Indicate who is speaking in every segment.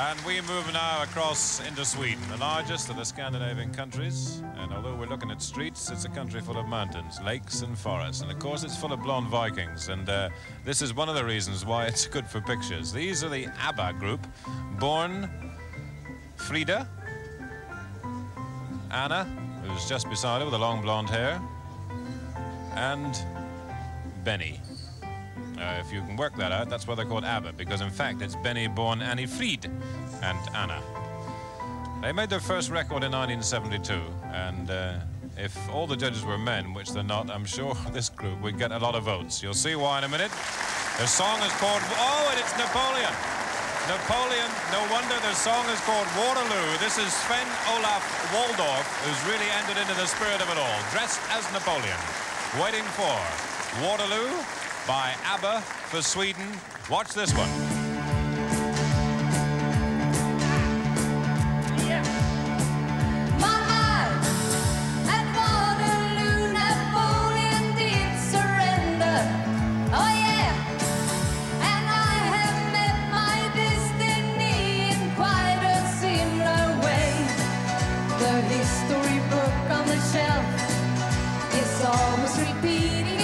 Speaker 1: And we move now across into Sweden, the largest of the Scandinavian countries. And although we're looking at streets, it's a country full of mountains, lakes, and forests. And of course, it's full of blonde Vikings. And uh, this is one of the reasons why it's good for pictures. These are the ABBA group, Björn Frida, Anna, who's just beside her with the long blonde hair, and Benny. Uh, if you can work that out, that's why they're called ABBA, because in fact it's Benny Björn Annie Fried and Anna. They made their first record in 1972, and uh, if all the judges were men, which they're not, I'm sure this group would get a lot of votes. You'll see why in a minute. Their song is called, oh, and it's Napoleon. Napoleon, no wonder their song is called Waterloo. This is Sven Olof Walldoff, who's really entered into the spirit of it all, dressed as Napoleon, waiting for Waterloo by ABBA for Sweden. Watch this one.
Speaker 2: The history book on the shelf is always repeating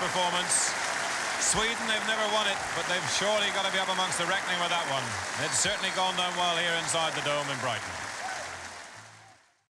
Speaker 1: performance? Sweden, they've never won it, but they've surely got to be up amongst the reckoning with that one. It's certainly gone down well here inside the Dome in Brighton.